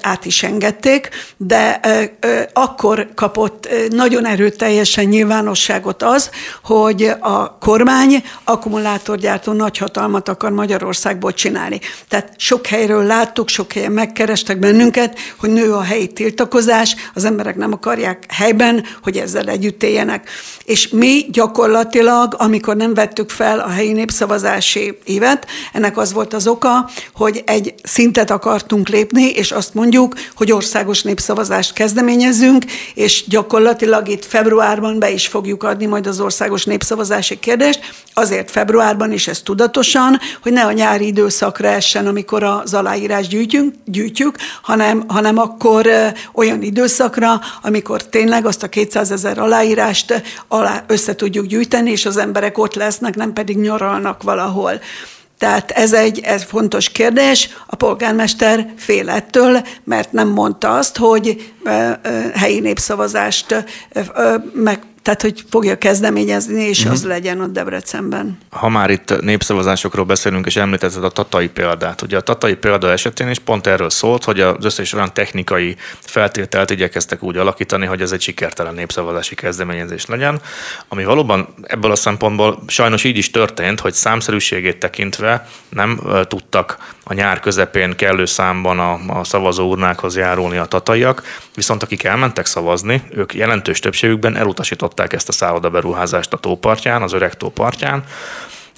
S2: át is engedték, de akkor kapott nagyon erőteljesen nyilvánosságot az, hogy a kormány akkumulátorgyártó nagyhatalmat akar Magyarországból csinálni. Tehát sok helyről láttuk, sok helyen megkerestek bennünket, hogy nő a helyi tiltakozás, az emberek nem akarják helyben, hogy ezzel együtt éljenek. És mi gyakorlatilag, amikor nem vettük fel a helyi népszavazási évet, ennek az volt az oka, hogy egy szintet akartunk lépni, és azt mondjuk, hogy országos népszavazást kezdeményezünk, és gyakorlatilag itt februárban be is fogjuk adni majd az országos népszavazási kérdést, azért februárban is ez tudatosan, hogy ne a nyári időszakra essen, amikor az aláírás gyűjtjünk, gyűjtjük, hanem, hanem akkor olyan időszakra, amikor tényleg azt a 200 ezer aláírást alá össze tudjuk gyűjteni, és az emberek ott lesznek, nem pedig nyaralnak valahol. Tehát ez egy ez fontos kérdés. A polgármester fél ettől, mert nem mondta azt, hogy helyi népszavazást meg tehát, hogy fogja kezdeményezni, és uh-huh. az legyen ott Debrecenben.
S3: Ha már itt népszavazásokról beszélünk, és említetted a tatai példát. Ugye a tatai példa esetén is pont erről szólt, hogy az összes olyan technikai feltételt igyekeztek úgy alakítani, hogy ez egy sikertelen népszavazási kezdeményezés legyen, ami valóban ebből a szempontból sajnos így is történt, hogy számszerűségét tekintve nem tudtak a nyár közepén kellő számban a, a szavazóurnákhoz járulni a tataiak, viszont akik elmentek szavazni, ők jelentős többségükben elutasították meghallották ezt a szállodaberuházást a tópartján, az öreg tópartján,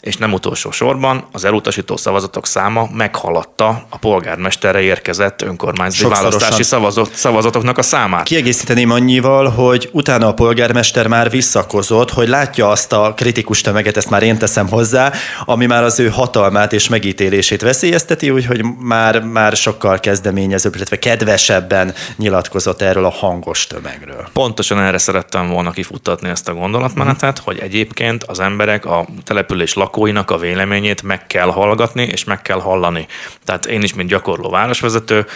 S3: és nem utolsó sorban az elutasító szavazatok száma meghaladta a polgármesterre érkezett önkormányzati választási szavazat, szavazatoknak a számát.
S1: Kiegészíteném annyival, hogy utána a polgármester már visszakozott, hogy látja azt a kritikus tömeget, ezt már én teszem hozzá, ami már az ő hatalmát és megítélését veszélyezteti, úgyhogy már, már sokkal kezdeményezőbb, illetve kedvesebben nyilatkozott erről a hangos tömegről.
S3: Pontosan erre szerettem volna kifuttatni ezt a gondolatmenetet, hogy egyébként az emberek a település lak lakóinak a véleményét meg kell hallgatni, és meg kell hallani. Tehát én is, mint gyakorló városvezető,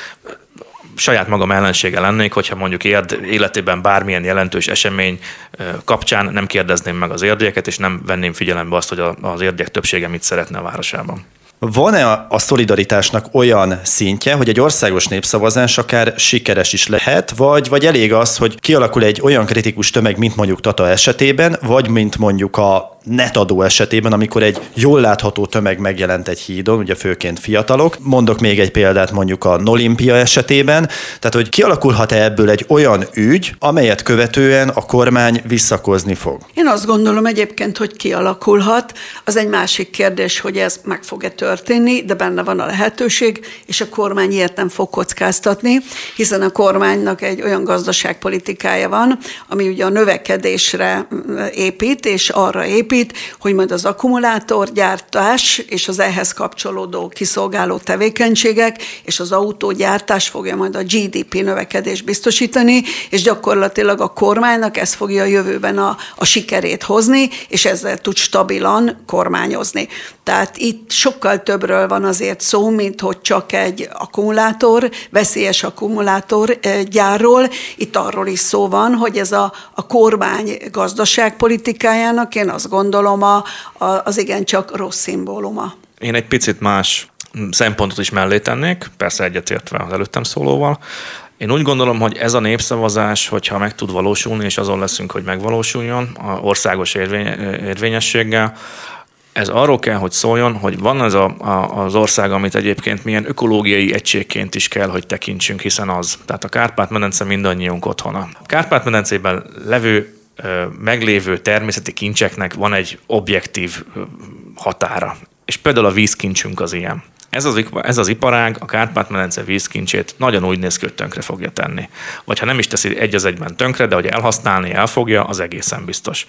S3: saját magam ellensége lennék, hogyha mondjuk életében bármilyen jelentős esemény kapcsán nem kérdezném meg az érdieket, és nem venném figyelembe azt, hogy az érdiek többsége mit szeretne a városában.
S1: Van-e a szolidaritásnak olyan szintje, hogy egy országos népszavazás akár sikeres is lehet, vagy, vagy elég az, hogy kialakul egy olyan kritikus tömeg, mint mondjuk Tata esetében, vagy mint mondjuk a netadó esetében, amikor egy jól látható tömeg megjelent egy hídon, ugye főként fiatalok. Mondok még egy példát mondjuk a Nolimpia esetében, tehát hogy kialakulhat-e ebből egy olyan ügy, amelyet követően a kormány visszakozni fog?
S2: Én azt gondolom egyébként, hogy kialakulhat. Az egy másik kérdés, hogy ez meg fog-e történni, de benne van a lehetőség, és a kormány ilyet nem fog kockáztatni, hiszen a kormánynak egy olyan gazdaságpolitikája van, ami ugye a növekedésre épít, és arra épít, épít, hogy majd az akkumulátorgyártás és az ehhez kapcsolódó kiszolgáló tevékenységek és az autógyártás fogja majd a GDP növekedést biztosítani, és gyakorlatilag a kormánynak ez fogja a jövőben a, a sikerét hozni, és ezzel tud stabilan kormányozni. Tehát itt sokkal többről van azért szó, mint hogy csak egy akkumulátor, veszélyes akkumulátor gyárról. Itt arról is szó van, hogy ez a, a kormány gazdaságpolitikájának, én azt gondolom, a, a, az igencsak rossz szimbóluma.
S3: Én egy picit más szempontot is mellé tennék, persze egyetértve az előttem szólóval. Én úgy gondolom, hogy ez a népszavazás, hogyha meg tud valósulni, és azon leszünk, hogy megvalósuljon a országos érvény, érvényességgel, ez arról kell, hogy szóljon, hogy van ez a, a, az ország, amit egyébként milyen ökológiai egységként is kell, hogy tekintsünk, hiszen az. Tehát a Kárpát-medence mindannyiunk otthona. A Kárpát-medencében levő meglévő természeti kincseknek van egy objektív határa. És például a vízkincsünk az ilyen. Ez az, ez az iparág a Kárpát-medence vízkincsét nagyon úgy néz ki, hogy tönkre fogja tenni. Vagy ha nem is teszi egy az egyben tönkre, de hogy elhasználni elfogja, az egészen biztos.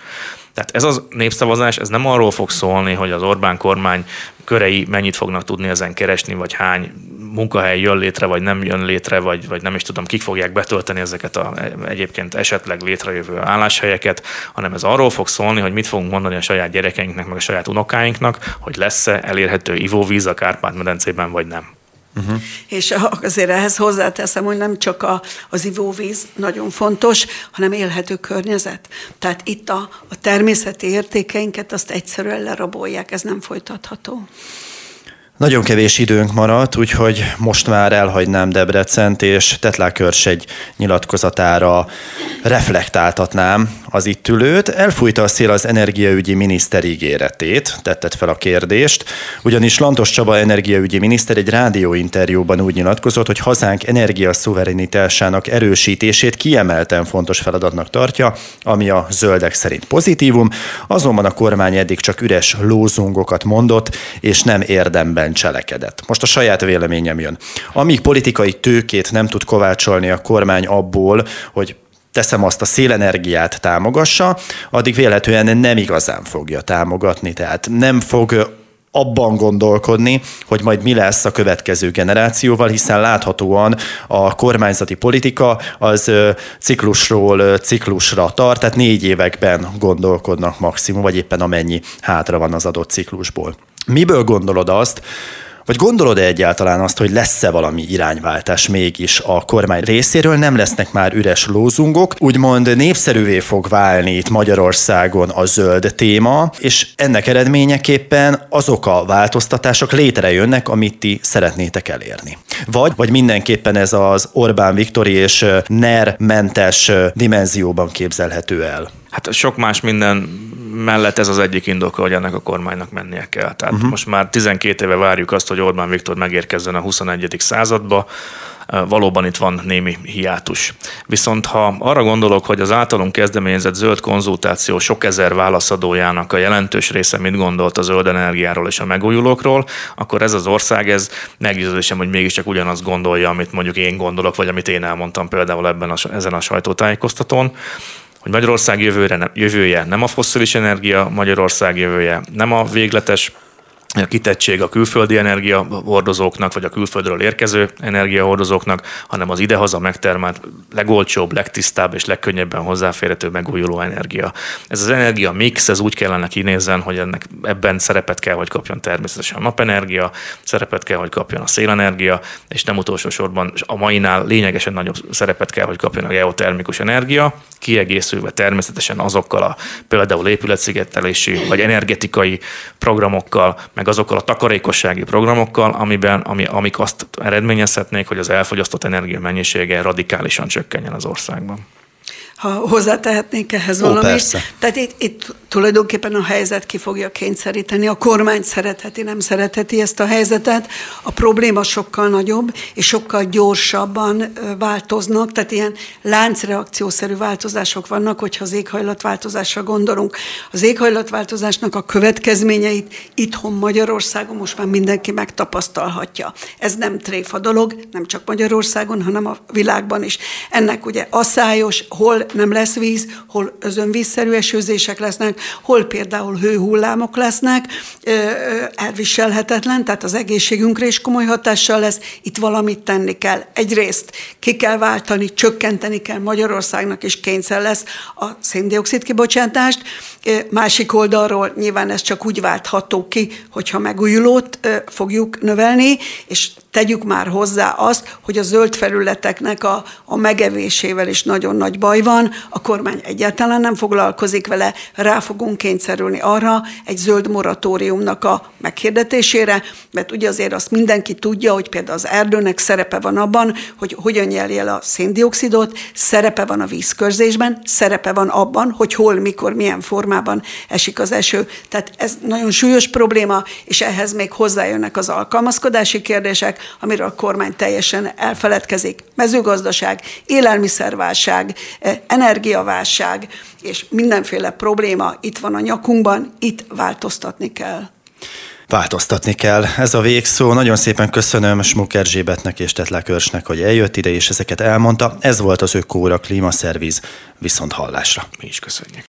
S3: Tehát ez a népszavazás, ez nem arról fog szólni, hogy az Orbán kormány körei mennyit fognak tudni ezen keresni, vagy hány munkahely jön létre, vagy nem jön létre, vagy, vagy nem is tudom, kik fogják betölteni ezeket a egyébként esetleg létrejövő álláshelyeket, hanem ez arról fog szólni, hogy mit fogunk mondani a saját gyerekeinknek, meg a saját unokáinknak, hogy lesz-e elérhető ivóvíz a Kárpát-medencében, vagy nem.
S2: Uh-huh. És azért ehhez hozzáteszem, hogy nem csak a, az ivóvíz nagyon fontos, hanem élhető környezet. Tehát itt a, a természeti értékeinket azt egyszerűen lerabolják, ez nem folytatható.
S1: Nagyon kevés időnk maradt, úgyhogy most már elhagynám Debrecent, és Tetlák egy nyilatkozatára reflektáltatnám az itt ülőt. Elfújta a szél az energiaügyi miniszter ígéretét, tettet fel a kérdést, ugyanis Lantos Csaba energiaügyi miniszter egy rádióinterjúban úgy nyilatkozott, hogy hazánk energiaszuverenitásának erősítését kiemelten fontos feladatnak tartja, ami a zöldek szerint pozitívum, azonban a kormány eddig csak üres lózungokat mondott, és nem érdemben ellen cselekedett. Most a saját véleményem jön. Amíg politikai tőkét nem tud kovácsolni a kormány abból, hogy teszem azt a szélenergiát támogassa, addig véletlenül nem igazán fogja támogatni, tehát nem fog abban gondolkodni, hogy majd mi lesz a következő generációval, hiszen láthatóan a kormányzati politika az ciklusról ciklusra tart, tehát négy években gondolkodnak maximum, vagy éppen amennyi hátra van az adott ciklusból. Miből gondolod azt, vagy gondolod-e egyáltalán azt, hogy lesz-e valami irányváltás mégis a kormány részéről? Nem lesznek már üres lózungok, úgymond népszerűvé fog válni itt Magyarországon a zöld téma, és ennek eredményeképpen azok a változtatások létrejönnek, amit ti szeretnétek elérni. Vagy, vagy mindenképpen ez az Orbán Viktori és NER mentes dimenzióban képzelhető el?
S3: Hát sok más minden mellett ez az egyik indoka, hogy ennek a kormánynak mennie kell. Tehát uh-huh. most már 12 éve várjuk azt, hogy Orbán Viktor megérkezzen a 21. századba. valóban itt van némi hiátus. Viszont ha arra gondolok, hogy az általunk kezdeményezett zöld konzultáció sok ezer válaszadójának a jelentős része mit gondolt a zöld energiáról és a megújulókról, akkor ez az ország, ez meggyőződésem, hogy mégiscsak ugyanazt gondolja, amit mondjuk én gondolok, vagy amit én elmondtam például ebben a, ezen a sajtótájékoztatón hogy Magyarország jövőre, jövője nem a fosszilis energia, Magyarország jövője nem a végletes a kitettség a külföldi energiahordozóknak, vagy a külföldről érkező energiahordozóknak, hanem az idehaza megtermelt legolcsóbb, legtisztább és legkönnyebben hozzáférhető megújuló energia. Ez az energia mix, ez úgy kellene kinézzen, hogy ennek ebben szerepet kell, hogy kapjon természetesen a napenergia, szerepet kell, hogy kapjon a szélenergia, és nem utolsó sorban a mainál lényegesen nagyobb szerepet kell, hogy kapjon a geotermikus energia, kiegészülve természetesen azokkal a például épületszigetelési vagy energetikai programokkal, meg azokkal a takarékossági programokkal, amiben, ami, amik azt eredményezhetnék, hogy az elfogyasztott energia mennyisége radikálisan csökkenjen az országban
S2: ha hozzátehetnék ehhez valamit. Ó, persze. Tehát itt, itt tulajdonképpen a helyzet ki fogja kényszeríteni. A kormány szeretheti, nem szeretheti ezt a helyzetet. A probléma sokkal nagyobb, és sokkal gyorsabban változnak, tehát ilyen láncreakciószerű változások vannak, hogyha az éghajlatváltozásra gondolunk. Az éghajlatváltozásnak a következményeit itthon Magyarországon most már mindenki megtapasztalhatja. Ez nem tréfa dolog, nem csak Magyarországon, hanem a világban is. Ennek ugye asszályos, hol nem lesz víz, hol özönvízszerű esőzések lesznek, hol például hőhullámok lesznek, elviselhetetlen, tehát az egészségünkre is komoly hatással lesz, itt valamit tenni kell. Egyrészt ki kell váltani, csökkenteni kell Magyarországnak, is kényszer lesz a széndiokszid kibocsátást, másik oldalról nyilván ez csak úgy váltható ki, hogyha megújulót fogjuk növelni, és tegyük már hozzá azt, hogy a zöld felületeknek a, a megevésével is nagyon nagy baj van, a kormány egyáltalán nem foglalkozik vele, rá fogunk kényszerülni arra egy zöld moratóriumnak a meghirdetésére, mert ugye azért azt mindenki tudja, hogy például az erdőnek szerepe van abban, hogy hogyan nyelje el a széndiokszidot, szerepe van a vízkörzésben, szerepe van abban, hogy hol, mikor, milyen formában esik az eső. Tehát ez nagyon súlyos probléma, és ehhez még hozzájönnek az alkalmazkodási kérdések, amiről a kormány teljesen elfeledkezik. Mezőgazdaság, élelmiszerválság, eh, energiaválság, és mindenféle probléma itt van a nyakunkban, itt változtatni kell
S1: változtatni kell. Ez a végszó. Nagyon szépen köszönöm Smuk Erzsébetnek és Tetlekörsnek, hogy eljött ide, és ezeket elmondta. Ez volt az Ökóra Klímaszerviz. Viszont hallásra.
S3: Mi is köszönjük.